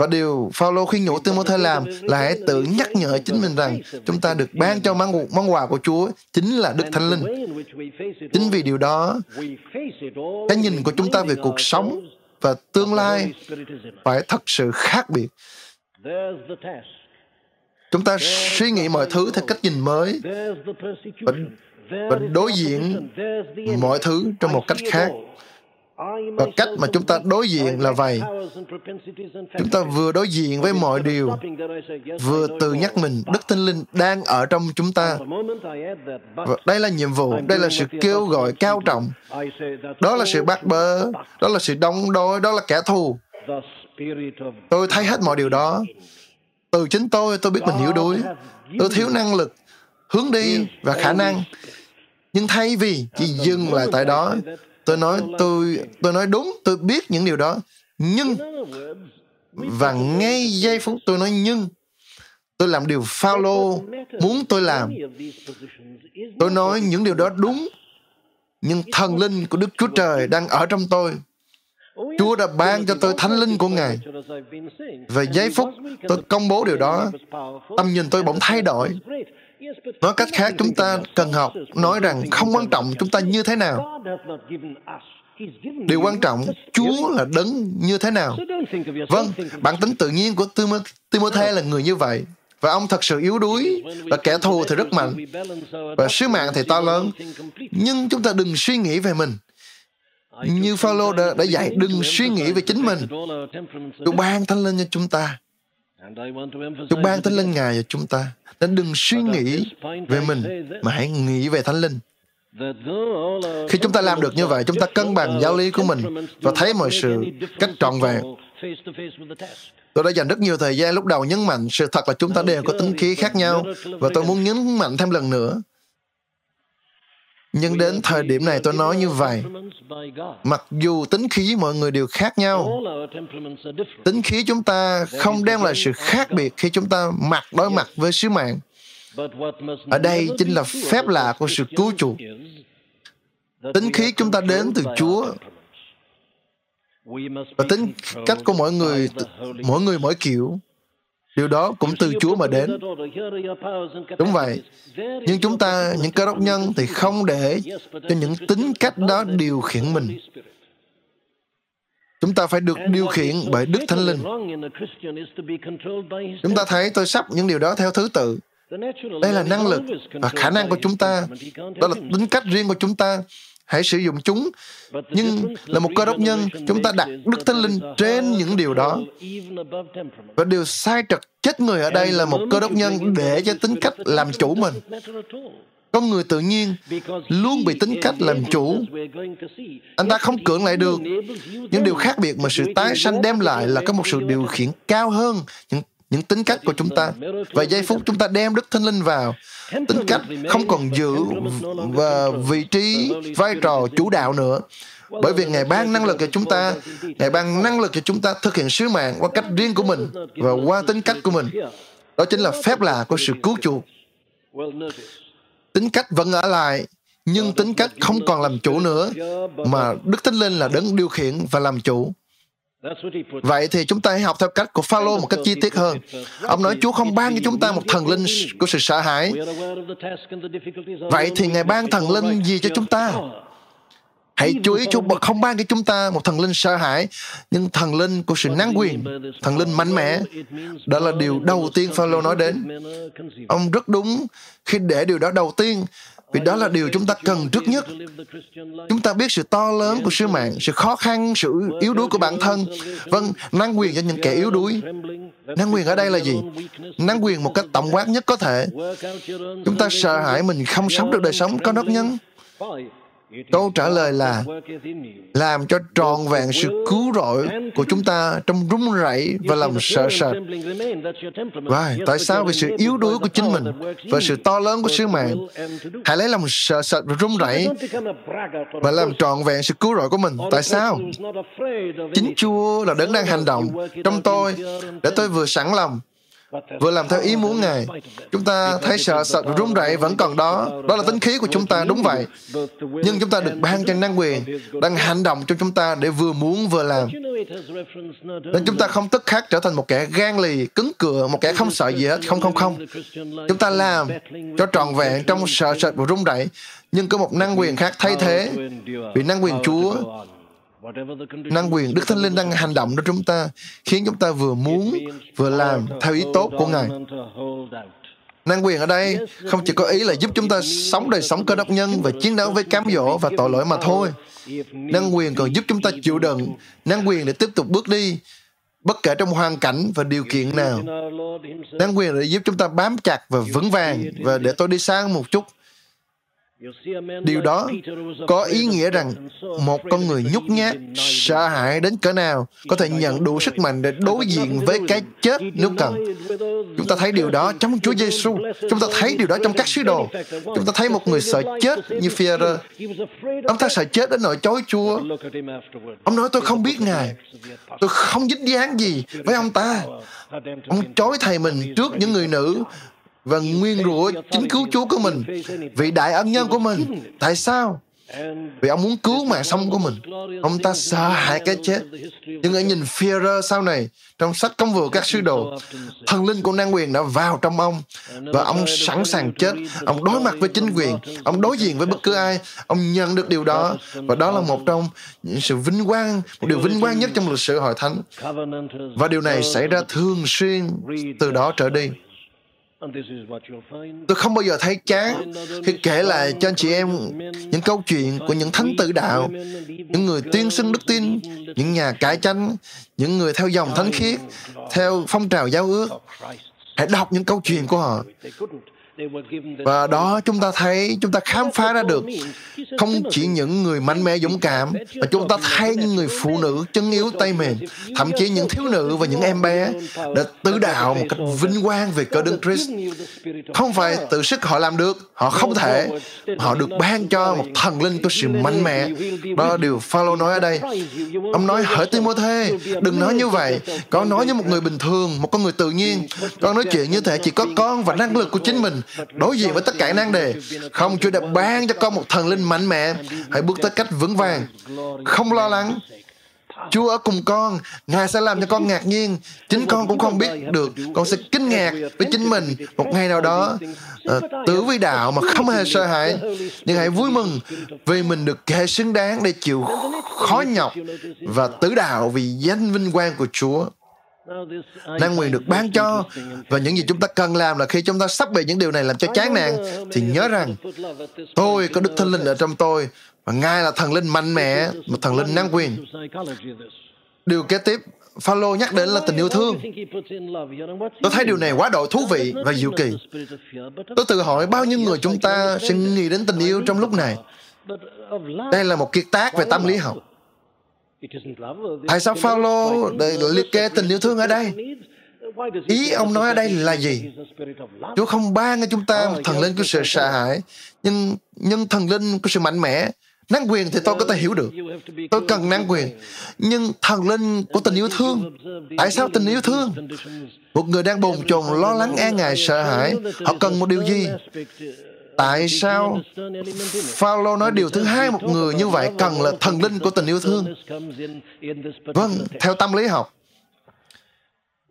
và điều Phaolô khuyên nhủ Timôthê làm là hãy tự nhắc nhở chính mình rằng chúng ta được ban cho món, món quà của Chúa chính là Đức Thánh Linh. Chính vì điều đó, cái nhìn của chúng ta về cuộc sống và tương lai phải thật sự khác biệt. Chúng ta suy nghĩ mọi thứ theo cách nhìn mới và, và đối diện mọi thứ trong một cách khác và cách mà chúng ta đối diện là vậy. chúng ta vừa đối diện với mọi điều vừa tự nhắc mình đức tinh linh đang ở trong chúng ta. Và đây là nhiệm vụ đây là sự kêu gọi cao trọng. Đó là sự bắt bớ đó là sự đóng đối đó là kẻ thù. Tôi thấy hết mọi điều đó. Từ chính tôi tôi biết mình yếu đuối. tôi thiếu năng lực hướng đi và khả năng. Nhưng thay vì chỉ dừng lại tại đó tôi nói tôi tôi nói đúng tôi biết những điều đó. Nhưng và ngay giây phút tôi nói nhưng tôi làm điều Phaolô muốn tôi làm. tôi nói những điều đó đúng nhưng thần linh của Đức Chúa Trời đang ở trong tôi. Chúa đã ban cho tôi thánh linh của Ngài. Và giây phút tôi công bố điều đó, tâm nhìn tôi bỗng thay đổi. Nói cách khác, chúng ta cần học nói rằng không quan trọng chúng ta như thế nào. Điều quan trọng, Chúa là đấng như thế nào. Vâng, bản tính tự nhiên của Timothy là người như vậy. Và ông thật sự yếu đuối, và kẻ thù thì rất mạnh, và sứ mạng thì to lớn. Nhưng chúng ta đừng suy nghĩ về mình. Như Phaolô đã, đã dạy, đừng suy nghĩ về chính mình. Chúa ban thánh linh cho chúng ta. Chúa ban thánh linh Ngài cho chúng ta. Nên đừng suy nghĩ về mình, mà hãy nghĩ về thánh linh. Khi chúng ta làm được như vậy, chúng ta cân bằng giáo lý của mình và thấy mọi sự cách trọn vẹn. Tôi đã dành rất nhiều thời gian lúc đầu nhấn mạnh sự thật là chúng ta đều có tính khí khác nhau và tôi muốn nhấn mạnh thêm lần nữa. Nhưng đến thời điểm này tôi nói như vậy. Mặc dù tính khí mọi người đều khác nhau, tính khí chúng ta không đem lại sự khác biệt khi chúng ta mặt đối mặt với sứ mạng. Ở đây chính là phép lạ của sự cứu chuộc. Tính khí chúng ta đến từ Chúa và tính cách của mỗi người mỗi người mỗi kiểu điều đó cũng từ chúa mà đến. Đúng vậy. Nhưng chúng ta, những cơ đốc nhân thì không để cho những tính cách đó điều khiển mình. Chúng ta phải được điều khiển bởi đức thánh linh. Chúng ta thấy tôi sắp những điều đó theo thứ tự. Đây là năng lực và khả năng của chúng ta. Đó là tính cách riêng của chúng ta hãy sử dụng chúng. Nhưng là một cơ đốc nhân, chúng ta đặt đức thánh linh trên những điều đó. Và điều sai trật chết người ở đây là một cơ đốc nhân để cho tính cách làm chủ mình. Con người tự nhiên luôn bị tính cách làm chủ. Anh ta không cưỡng lại được. Những điều khác biệt mà sự tái sanh đem lại là có một sự điều khiển cao hơn những những tính cách của chúng ta. Và giây phút chúng ta đem đức thánh linh vào. Tính cách không còn giữ và vị trí, vai trò chủ đạo nữa. Bởi vì ngài ban năng lực cho chúng ta, ngài ban năng lực cho chúng ta thực hiện sứ mạng qua cách riêng của mình và qua tính cách của mình. Đó chính là phép lạ của sự cứu chuộc. Tính cách vẫn ở lại, nhưng tính cách không còn làm chủ nữa, mà đức thánh linh là đấng điều khiển và làm chủ. Vậy thì chúng ta hãy học theo cách của Phaolô một cách chi tiết hơn. Ông nói Chúa không ban cho chúng ta một thần linh của sự sợ hãi. Vậy thì Ngài ban thần linh gì cho chúng ta? Hãy chú ý Chúa không ban cho chúng ta một thần linh sợ hãi, nhưng thần linh của sự năng quyền, thần linh mạnh mẽ. Đó là điều đầu tiên Phaolô nói đến. Ông rất đúng khi để điều đó đầu tiên vì đó là điều chúng ta cần trước nhất. Chúng ta biết sự to lớn của sứ mạng, sự khó khăn, sự yếu đuối của bản thân. Vâng, năng quyền cho những kẻ yếu đuối. Năng quyền ở đây là gì? Năng quyền một cách tổng quát nhất có thể. Chúng ta sợ hãi mình không sống được đời sống có đốc nhân. Câu trả lời là làm cho trọn vẹn sự cứu rỗi của chúng ta trong rung rẩy và lòng sợ sệt. Và tại sao? Vì sự yếu đuối của chính mình và sự to lớn của sứ mạng. Hãy lấy lòng sợ sệt và rung rẩy và làm trọn vẹn sự cứu rỗi của mình. Tại sao? Chính Chúa là đấng đang hành động trong tôi, để tôi vừa sẵn lòng vừa làm theo ý muốn Ngài. Chúng ta thấy sợ sệt run rẩy vẫn còn đó. Đó là tính khí của chúng ta, đúng vậy. Nhưng chúng ta được ban cho năng quyền, đang hành động cho chúng ta để vừa muốn vừa làm. Nên chúng ta không tức khắc trở thành một kẻ gan lì, cứng cựa, một kẻ không sợ gì hết. Không, không, không. Chúng ta làm cho trọn vẹn trong sợ sệt và run rẩy, nhưng có một năng quyền khác thay thế. Vì năng quyền Chúa năng quyền đức thánh linh đang hành động trong chúng ta khiến chúng ta vừa muốn vừa làm theo ý tốt của ngài. năng quyền ở đây không chỉ có ý là giúp chúng ta sống đời sống cơ đốc nhân và chiến đấu với cám dỗ và tội lỗi mà thôi. năng quyền còn giúp chúng ta chịu đựng. Năng quyền để tiếp tục bước đi bất kể trong hoàn cảnh và điều kiện nào. năng quyền để giúp chúng ta bám chặt và vững vàng và để tôi đi sang một chút điều đó có ý nghĩa rằng một con người nhút nhát sợ hãi đến cỡ nào có thể nhận đủ sức mạnh để đối diện với cái chết nếu cần. chúng ta thấy điều đó trong Chúa Giêsu chúng ta thấy điều đó trong các sứ đồ. Chúng ta thấy một người sợ chết như Führer ông ta sợ chết đến nỗi chối Chúa ông nói tôi không biết ngài. tôi không dính dáng gì với ông ta. Ông chối thầy mình trước những người nữ và nguyên rủa chính cứu Chúa của mình, vị đại ân nhân của mình. Tại sao? Vì ông muốn cứu mạng sống của mình. Ông ta sợ hãi cái chết. Nhưng hãy nhìn Führer sau này, trong sách công vụ các sứ đồ, thần linh của năng quyền đã vào trong ông và ông sẵn sàng chết. Ông đối mặt với chính quyền, ông đối diện với bất cứ ai, ông nhận được điều đó và đó là một trong những sự vinh quang, một điều vinh quang nhất trong lịch sử hội thánh. Và điều này xảy ra thường xuyên từ đó trở đi. Tôi không bao giờ thấy chán khi kể lại cho anh chị em những câu chuyện của những thánh tử đạo, những người tuyên xưng đức tin, những nhà cải chánh, những người theo dòng thánh khiết, theo phong trào giáo ước. Hãy đọc những câu chuyện của họ và đó chúng ta thấy chúng ta khám phá ra được. Không chỉ những người mạnh mẽ dũng cảm mà chúng ta thấy những người phụ nữ chân yếu tay mềm thậm chí những thiếu nữ và những em bé đã tứ đạo một cách vinh quang về cơ đấng Christ. Không phải tự sức họ làm được họ không thể. Họ được ban cho một thần linh có sự mạnh mẽ. Đó là điều Phaolô nói ở đây ông nói hỡi Timôthê đừng nói như vậy. Con nói như một người bình thường một con người tự nhiên. Con nói chuyện như thể chỉ có con và năng lực của chính mình đối diện với tất cả nan đề không chúa đã ban cho con một thần linh mạnh mẽ hãy bước tới cách vững vàng không lo lắng Chúa ở cùng con, Ngài sẽ làm cho con ngạc nhiên. Chính con cũng không biết được, con sẽ kinh ngạc với chính mình một ngày nào đó. Ờ, uh, tử vi đạo mà không hề sợ hãi. Nhưng hãy vui mừng vì mình được kể xứng đáng để chịu khó nhọc và tử đạo vì danh vinh quang của Chúa năng quyền được ban cho và những gì chúng ta cần làm là khi chúng ta sắp bị những điều này làm cho chán nản thì nhớ rằng tôi có đức thánh linh ở trong tôi và ngài là thần linh mạnh mẽ một thần linh năng quyền điều kế tiếp Phaolô nhắc đến là tình yêu thương. Tôi thấy điều này quá độ thú vị và diệu kỳ. Tôi tự hỏi bao nhiêu người chúng ta sẽ nghĩ đến tình yêu trong lúc này. Đây là một kiệt tác về tâm lý học. Tại sao Phaolô liệt kê tình yêu thương ở đây? Ý ông nói ở đây là gì? Chúa không ban cho chúng ta một thần linh của sự sợ hãi, nhưng nhưng thần linh của sự mạnh mẽ. Năng quyền thì tôi có thể hiểu được. Tôi cần năng quyền. Nhưng thần linh của tình yêu thương. Tại sao tình yêu thương? Một người đang bồn chồn, lo lắng, e ngại, sợ hãi. Họ cần một điều gì? Tại sao Phaolô nói điều thứ hai một người như vậy cần là thần linh của tình yêu thương? Vâng, theo tâm lý học,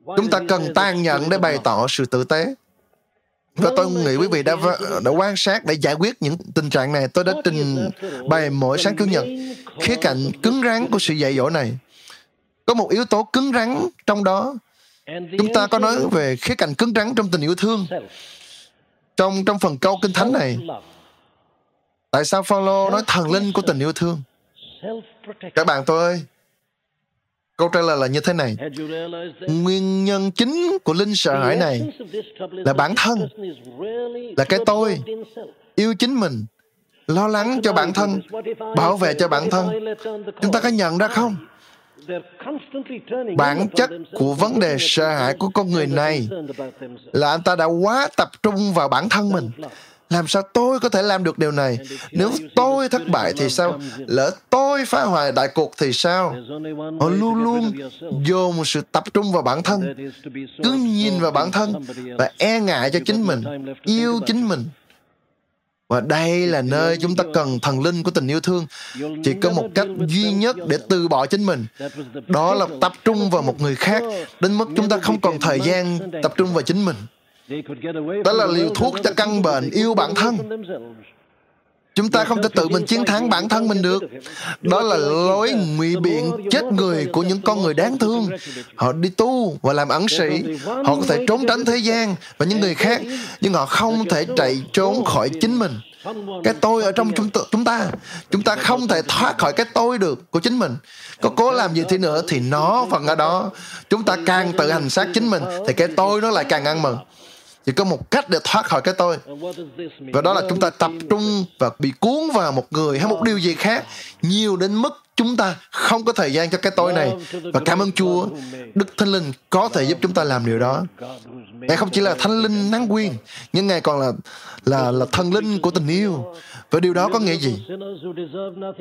chúng ta cần tan nhận để bày tỏ sự tử tế. Và tôi nghĩ quý vị đã đã quan sát để giải quyết những tình trạng này. Tôi đã trình bày mỗi sáng chủ nhật. Khía cạnh cứng rắn của sự dạy dỗ này có một yếu tố cứng rắn trong đó. Chúng ta có nói về khía cạnh cứng rắn trong tình yêu thương trong trong phần câu kinh thánh này tại sao Phaolô nói thần linh của tình yêu thương các bạn tôi ơi Câu trả lời là như thế này. Nguyên nhân chính của linh sợ hãi này là bản thân, là cái tôi, yêu chính mình, lo lắng cho bản thân, bảo vệ cho bản thân. Chúng ta có nhận ra không? Bản chất của vấn đề sợ hãi của con người này là anh ta đã quá tập trung vào bản thân mình. làm sao tôi có thể làm được điều này? Nếu tôi thất bại thì sao? lỡ tôi phá hoại đại cuộc thì sao? Họ luôn luôn dồn sự tập trung vào bản thân. Cứ nhìn vào bản thân và e ngại cho chính mình yêu chính mình và đây là nơi chúng ta cần thần linh của tình yêu thương. Chỉ có một cách duy nhất để từ bỏ chính mình. đó là tập trung vào một người khác đến mức chúng ta không còn thời gian tập trung vào chính mình. Đó là liều thuốc cho căn bệnh yêu bản thân chúng ta không thể tự mình chiến thắng bản thân mình được. Đó là lối ngụy biện chết người của những con người đáng thương. Họ đi tu và làm ẩn sĩ. Họ có thể trốn tránh thế gian và những người khác nhưng họ không thể chạy trốn khỏi chính mình. Cái tôi ở trong chúng ta, chúng ta chúng ta không thể thoát khỏi cái tôi được của chính mình. Có cố làm gì thì nữa thì nó phần ở đó. Chúng ta càng tự hành xác chính mình thì cái tôi nó lại càng ăn mừng chỉ có một cách để thoát khỏi cái tôi. Và đó là chúng ta tập trung và bị cuốn vào một người hay một điều gì khác nhiều đến mức chúng ta không có thời gian cho cái tôi này. Và cảm ơn Chúa Đức Thánh Linh có thể giúp chúng ta làm điều đó. Ngài không chỉ là Thánh Linh năng quyền nhưng Ngài còn là là là thần linh của tình yêu. Và điều đó có nghĩa gì?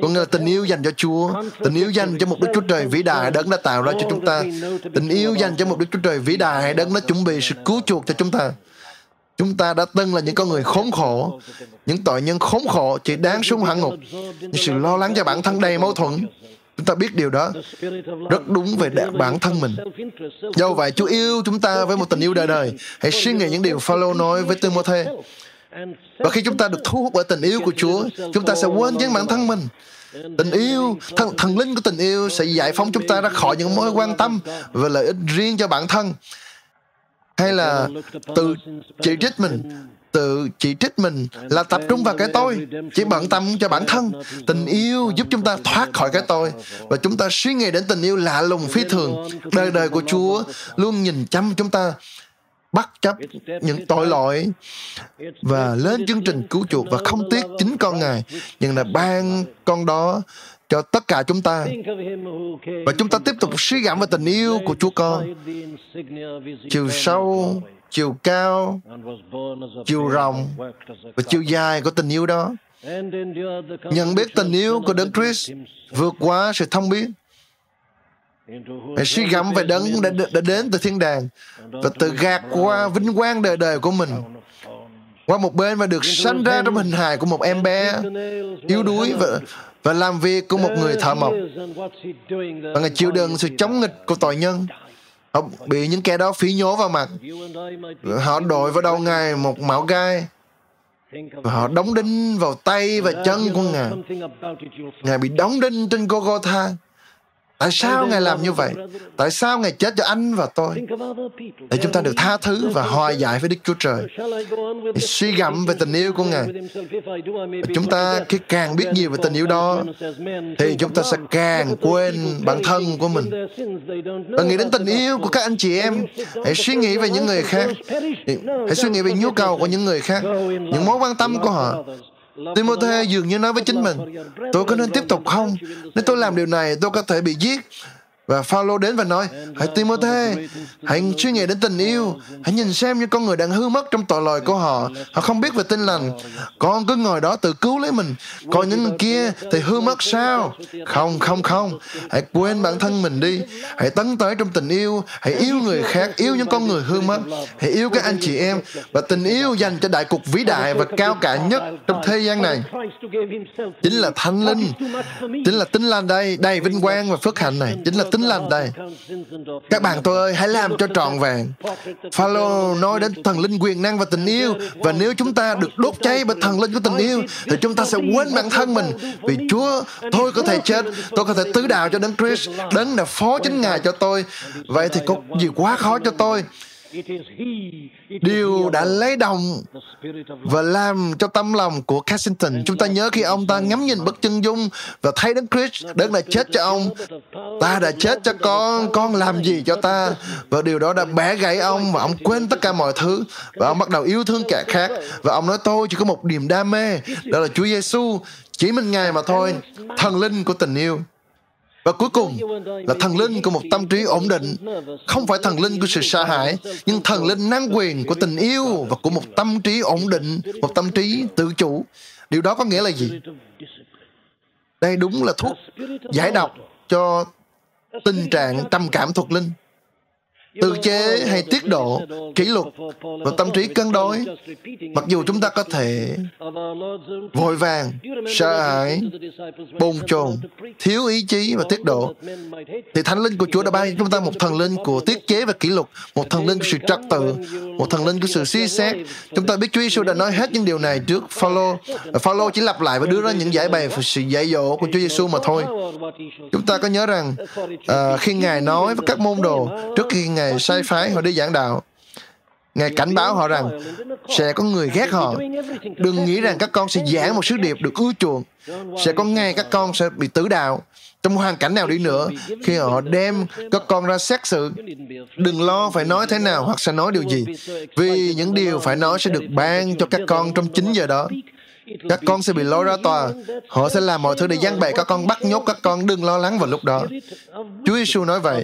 Có nghĩa là tình yêu dành cho Chúa tình yêu dành cho một Đức Chúa Trời vĩ đại đấng đã tạo ra cho chúng ta. tình yêu dành cho một Đức Chúa Trời vĩ đại đấng đã chuẩn bị sự cứu chuộc cho chúng ta Chúng ta đã từng là những con người khốn khổ, những tội nhân khốn khổ chỉ đáng xuống hẳn ngục. Những sự lo lắng cho bản thân đầy mâu thuẫn. Chúng ta biết điều đó rất đúng về bản thân mình. Do vậy, Chúa yêu chúng ta với một tình yêu đời đời. Hãy suy nghĩ những điều Phaolô nói với Timôthê. Và khi chúng ta được thu hút bởi tình yêu của Chúa, chúng ta sẽ quên chính bản thân mình. Tình yêu, thần, thần linh của tình yêu sẽ giải phóng chúng ta ra khỏi những mối quan tâm và lợi ích riêng cho bản thân hay là tự chỉ trích mình, tự chỉ trích mình là tập trung vào cái tôi. Chỉ bận tâm cho bản thân. Tình yêu giúp chúng ta thoát khỏi cái tôi. Và chúng ta suy nghĩ đến tình yêu lạ lùng phi thường. Đời đời của chúa luôn nhìn chăm chúng ta, bắt chấp những tội lỗi và lên chương trình cứu chuộc. Và không tiếc chính con ngài, nhưng là ban con đó cho tất cả chúng ta. Và chúng ta tiếp tục suy gẫm về tình yêu của Chúa Con. chiều sâu chiều cao chiều rộng và chiều dài của tình yêu đó. Nhận biết tình yêu của Đấng Christ vượt qua sự thông biết Hãy suy gẫm về đấng đã, đã đến từ thiên đàng và tự gạt qua vinh quang đời đời của mình qua một bên và được sanh ra trong hình hài của một em bé yếu đuối và và làm việc của một người thợ mộc. Và ngài chịu đựng sự chống nghịch của tội nhân. Họ bị những kẻ đó phí nhố vào mặt. Họ đội vào đầu ngài một mão gai. Và họ đóng đinh vào tay và chân của ngài. Ngài bị đóng đinh trên Golgotha Tại sao Ngài làm như vậy? Tại sao Ngài chết cho anh và tôi? Để chúng ta được tha thứ và hòa giải với Đức Chúa Trời. Để suy gẫm về tình yêu của Ngài. Và chúng ta khi càng biết nhiều về tình yêu đó, thì chúng ta sẽ càng quên bản thân của mình. Và nghĩ đến tình yêu của các anh chị em, hãy suy nghĩ về những người khác. Hãy suy nghĩ về nhu cầu của những người khác, những mối quan tâm của họ. Timothy dường như nói với chính mình, tôi có nên tiếp tục không? Nếu tôi làm điều này, tôi có thể bị giết. Và Phaolô đến và nói, hãy Timothy, hãy suy nghĩ đến tình yêu, hãy nhìn xem như con người đang hư mất trong tội lỗi của họ. Họ không biết về tin lành. Con cứ ngồi đó tự cứu lấy mình. Còn những người kia thì hư mất sao? Không, không, không. Hãy quên bản thân mình đi. Hãy tấn tới trong tình yêu. Hãy yêu người khác, yêu những con người hư mất. Hãy yêu các anh chị em. Và tình yêu dành cho đại cục vĩ đại và cao cả nhất trong thế gian này. Chính là thánh linh. Chính là tin lành đây, đầy vinh quang và phước hạnh này. Chính là tin tính lành đây. Các bạn tôi ơi, hãy làm cho trọn vẹn. Phaolô nói đến thần linh quyền năng và tình yêu. Và nếu chúng ta được đốt cháy bởi thần linh của tình yêu thì chúng ta sẽ quên bản thân mình. Vì Chúa tôi có thể chết tôi có thể tứ đạo cho đấng Christ. Đấng là phó chính ngài cho tôi. Vậy thì có gì quá khó cho tôi? Điều đã lấy đồng và làm cho tâm lòng của Cassington. Chúng ta nhớ khi ông ta ngắm nhìn bức chân dung và thấy Đấng Christ, Đấng đã chết cho ông. Ta đã chết cho con, con làm gì cho ta? Và điều đó đã bẻ gãy ông và ông quên tất cả mọi thứ. Và ông bắt đầu yêu thương kẻ khác. Và ông nói tôi chỉ có một niềm đam mê, đó là Chúa Giêsu chỉ mình Ngài mà thôi, thần linh của tình yêu. Và cuối cùng là thần linh của một tâm trí ổn định, không phải thần linh của sự sa hại, nhưng thần linh năng quyền của tình yêu và của một tâm trí ổn định, một tâm trí tự chủ. Điều đó có nghĩa là gì? Đây đúng là thuốc giải độc cho tình trạng trầm cảm thuộc linh tự chế hay tiết độ kỷ luật và tâm trí cân đối mặc dù chúng ta có thể vội vàng sợ hãi bồn chồn thiếu ý chí và tiết độ thì thánh linh của chúa đã ban cho chúng ta một thần linh của tiết chế và kỷ luật một thần linh của sự trật tự một thần linh của sự suy xét. Chúng ta biết chúa giêsu đã nói hết những điều này trước Phaolô Phaolô chỉ lặp lại và đưa ra những giải bày về sự dạy dỗ của chúa giêsu mà thôi. Chúng ta có nhớ rằng uh, khi ngài nói với các môn đồ trước khi ngài sai phái họ đi giảng đạo Ngài cảnh báo họ rằng sẽ có người ghét họ. Đừng nghĩ rằng các con sẽ giảng một sứ điệp được ưa chuộng. Sẽ có ngày các con sẽ bị tử đạo. Trong hoàn cảnh nào đi nữa, khi họ đem các con ra xét xử, đừng lo phải nói thế nào hoặc sẽ nói điều gì. Vì những điều phải nói sẽ được ban cho các con trong 9 giờ đó các con sẽ bị lôi ra tòa. Họ sẽ làm mọi thứ để giăng bậy. Các con bắt nhốt, các con đừng lo lắng vào lúc đó. Chúa Giêsu nói vậy.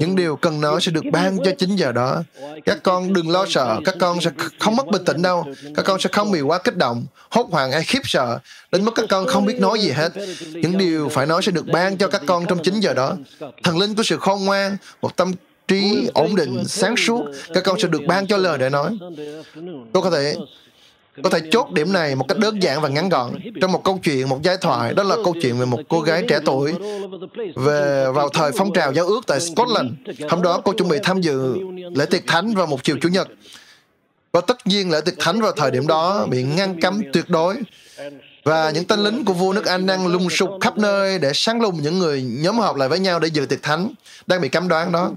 Những điều cần nói sẽ được ban cho chính giờ đó. Các con đừng lo sợ. Các con sẽ không mất bình tĩnh đâu. Các con sẽ không bị quá kích động, hốt hoảng hay khiếp sợ. Đến mức các con không biết nói gì hết. Những điều phải nói sẽ được ban cho các con trong chính giờ đó. Thần linh của sự khôn ngoan, một tâm trí ổn định, sáng suốt, các con sẽ được ban cho lời để nói. Tôi có thể có thể chốt điểm này một cách đơn giản và ngắn gọn. Trong một câu chuyện, một giai thoại, đó là câu chuyện về một cô gái trẻ tuổi. Về, vào thời phong trào giáo ước tại Scotland, hôm đó cô chuẩn bị tham dự lễ tiệc thánh vào một chiều chủ nhật. Và tất nhiên lễ tiệc thánh vào thời điểm đó bị ngăn cấm tuyệt đối. Và những tên lính của vua nước Anh đang lung sục khắp nơi để săn lùng những người nhóm họp lại với nhau để dự tiệc thánh, đang bị cấm đoán đó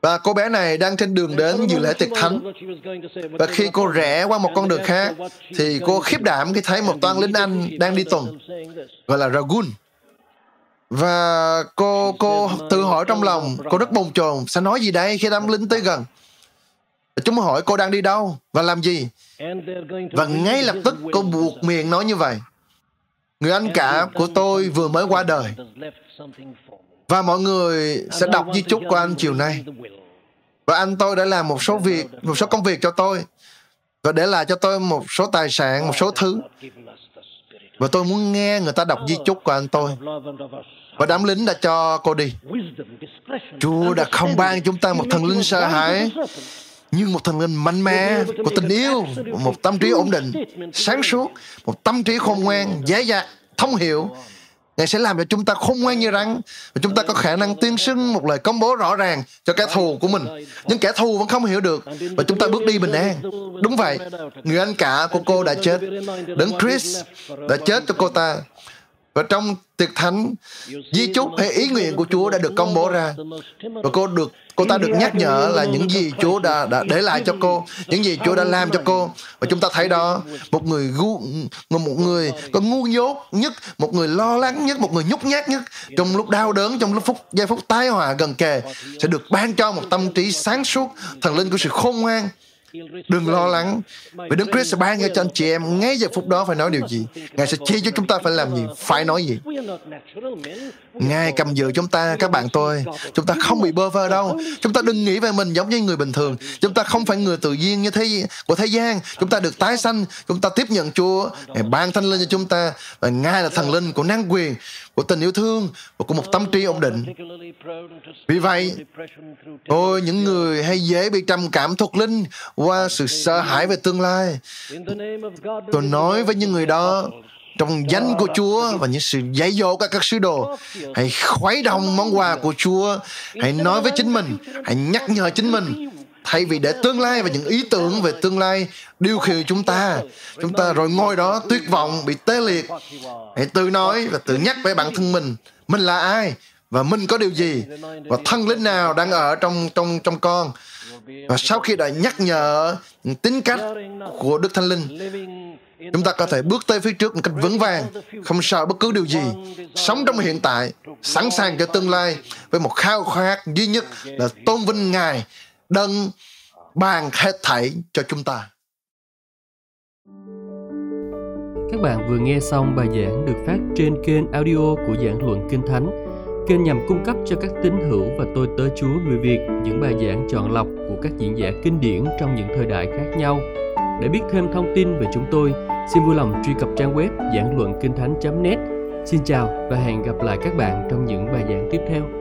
và cô bé này đang trên đường đến dự lễ tiệc thánh. Và khi cô rẽ qua một con đường khác, thì cô khiếp đảm khi thấy một toan lính Anh đang đi tuần, gọi là Ragun. Và cô cô tự hỏi trong lòng, cô rất bồn chồn, sẽ nói gì đây khi đám lính tới gần? Chúng hỏi cô đang đi đâu và làm gì? Và ngay lập tức cô buộc miệng nói như vậy. Người anh cả của tôi vừa mới qua đời và mọi người sẽ đọc di chúc của anh chiều nay. Và anh tôi đã làm một số việc, một số công việc cho tôi. Và để lại cho tôi một số tài sản, một số thứ. Và tôi muốn nghe người ta đọc di chúc của anh tôi. Và đám lính đã cho cô đi. Chúa đã không ban chúng ta một thần linh sợ hãi, nhưng một thần linh mạnh mẽ của tình yêu, một tâm trí ổn định, sáng suốt, một tâm trí khôn ngoan, dễ dàng, thông hiểu, Ngài sẽ làm cho chúng ta khôn ngoan như rắn và chúng ta có khả năng tuyên xưng một lời công bố rõ ràng cho kẻ thù của mình. Nhưng kẻ thù vẫn không hiểu được và chúng ta bước đi bình an. Đúng vậy, người anh cả của cô đã chết. Đấng Chris đã chết cho cô ta. Và trong tiệc thánh, di chúc hay ý nguyện của Chúa đã được công bố ra. Và cô được cô ta được nhắc nhở là những gì Chúa đã, đã để lại cho cô, những gì Chúa đã làm cho cô. Và chúng ta thấy đó, một người ngu, một người có ngu dốt nhất, một người lo lắng nhất, một người nhút nhát nhất, trong lúc đau đớn, trong lúc phút giây phút tai họa gần kề, sẽ được ban cho một tâm trí sáng suốt, thần linh của sự khôn ngoan, Đừng lo lắng. Vì Đức Christ sẽ ban cho anh chị em ngay giờ phút đó phải nói điều gì. Ngài sẽ chia cho chúng ta phải làm gì, phải nói gì. Ngài cầm giữ chúng ta, các bạn tôi. Chúng ta không bị bơ vơ đâu. Chúng ta đừng nghĩ về mình giống như người bình thường. Chúng ta không phải người tự nhiên như thế của thế gian. Chúng ta được tái sanh. Chúng ta tiếp nhận Chúa. Ngài ban thanh linh cho chúng ta. Và Ngài là thần linh của năng quyền, của tình yêu thương và của một tâm trí ổn định. Vì vậy, ôi những người hay dễ bị trầm cảm thuộc linh qua sự sợ hãi về tương lai. Tôi nói với những người đó, trong danh của Chúa và những sự dạy dỗ các các sứ đồ. Hãy khuấy động món quà của Chúa. Hãy nói với chính mình, hãy nhắc nhở chính mình. Thay vì để tương lai và những ý tưởng về tương lai điều khiển chúng ta chúng ta rồi ngồi đó tuyệt vọng bị tê liệt. Hãy tự nói và tự nhắc với bản thân mình. Mình là ai và mình có điều gì và thân linh nào đang ở trong trong trong con. Và sau khi đã nhắc nhở tính cách của Đức Thánh Linh, chúng ta có thể bước tới phía trước một cách vững vàng, không sợ bất cứ điều gì, sống trong hiện tại, sẵn sàng cho tương lai với một khao khát duy nhất là tôn vinh Ngài, đấng ban hết thảy cho chúng ta. Các bạn vừa nghe xong bài giảng được phát trên kênh audio của giảng luận Kinh Thánh kênh nhằm cung cấp cho các tín hữu và tôi tớ Chúa người Việt những bài giảng chọn lọc của các diễn giả kinh điển trong những thời đại khác nhau. Để biết thêm thông tin về chúng tôi, xin vui lòng truy cập trang web giảng luận kinh thánh.net. Xin chào và hẹn gặp lại các bạn trong những bài giảng tiếp theo.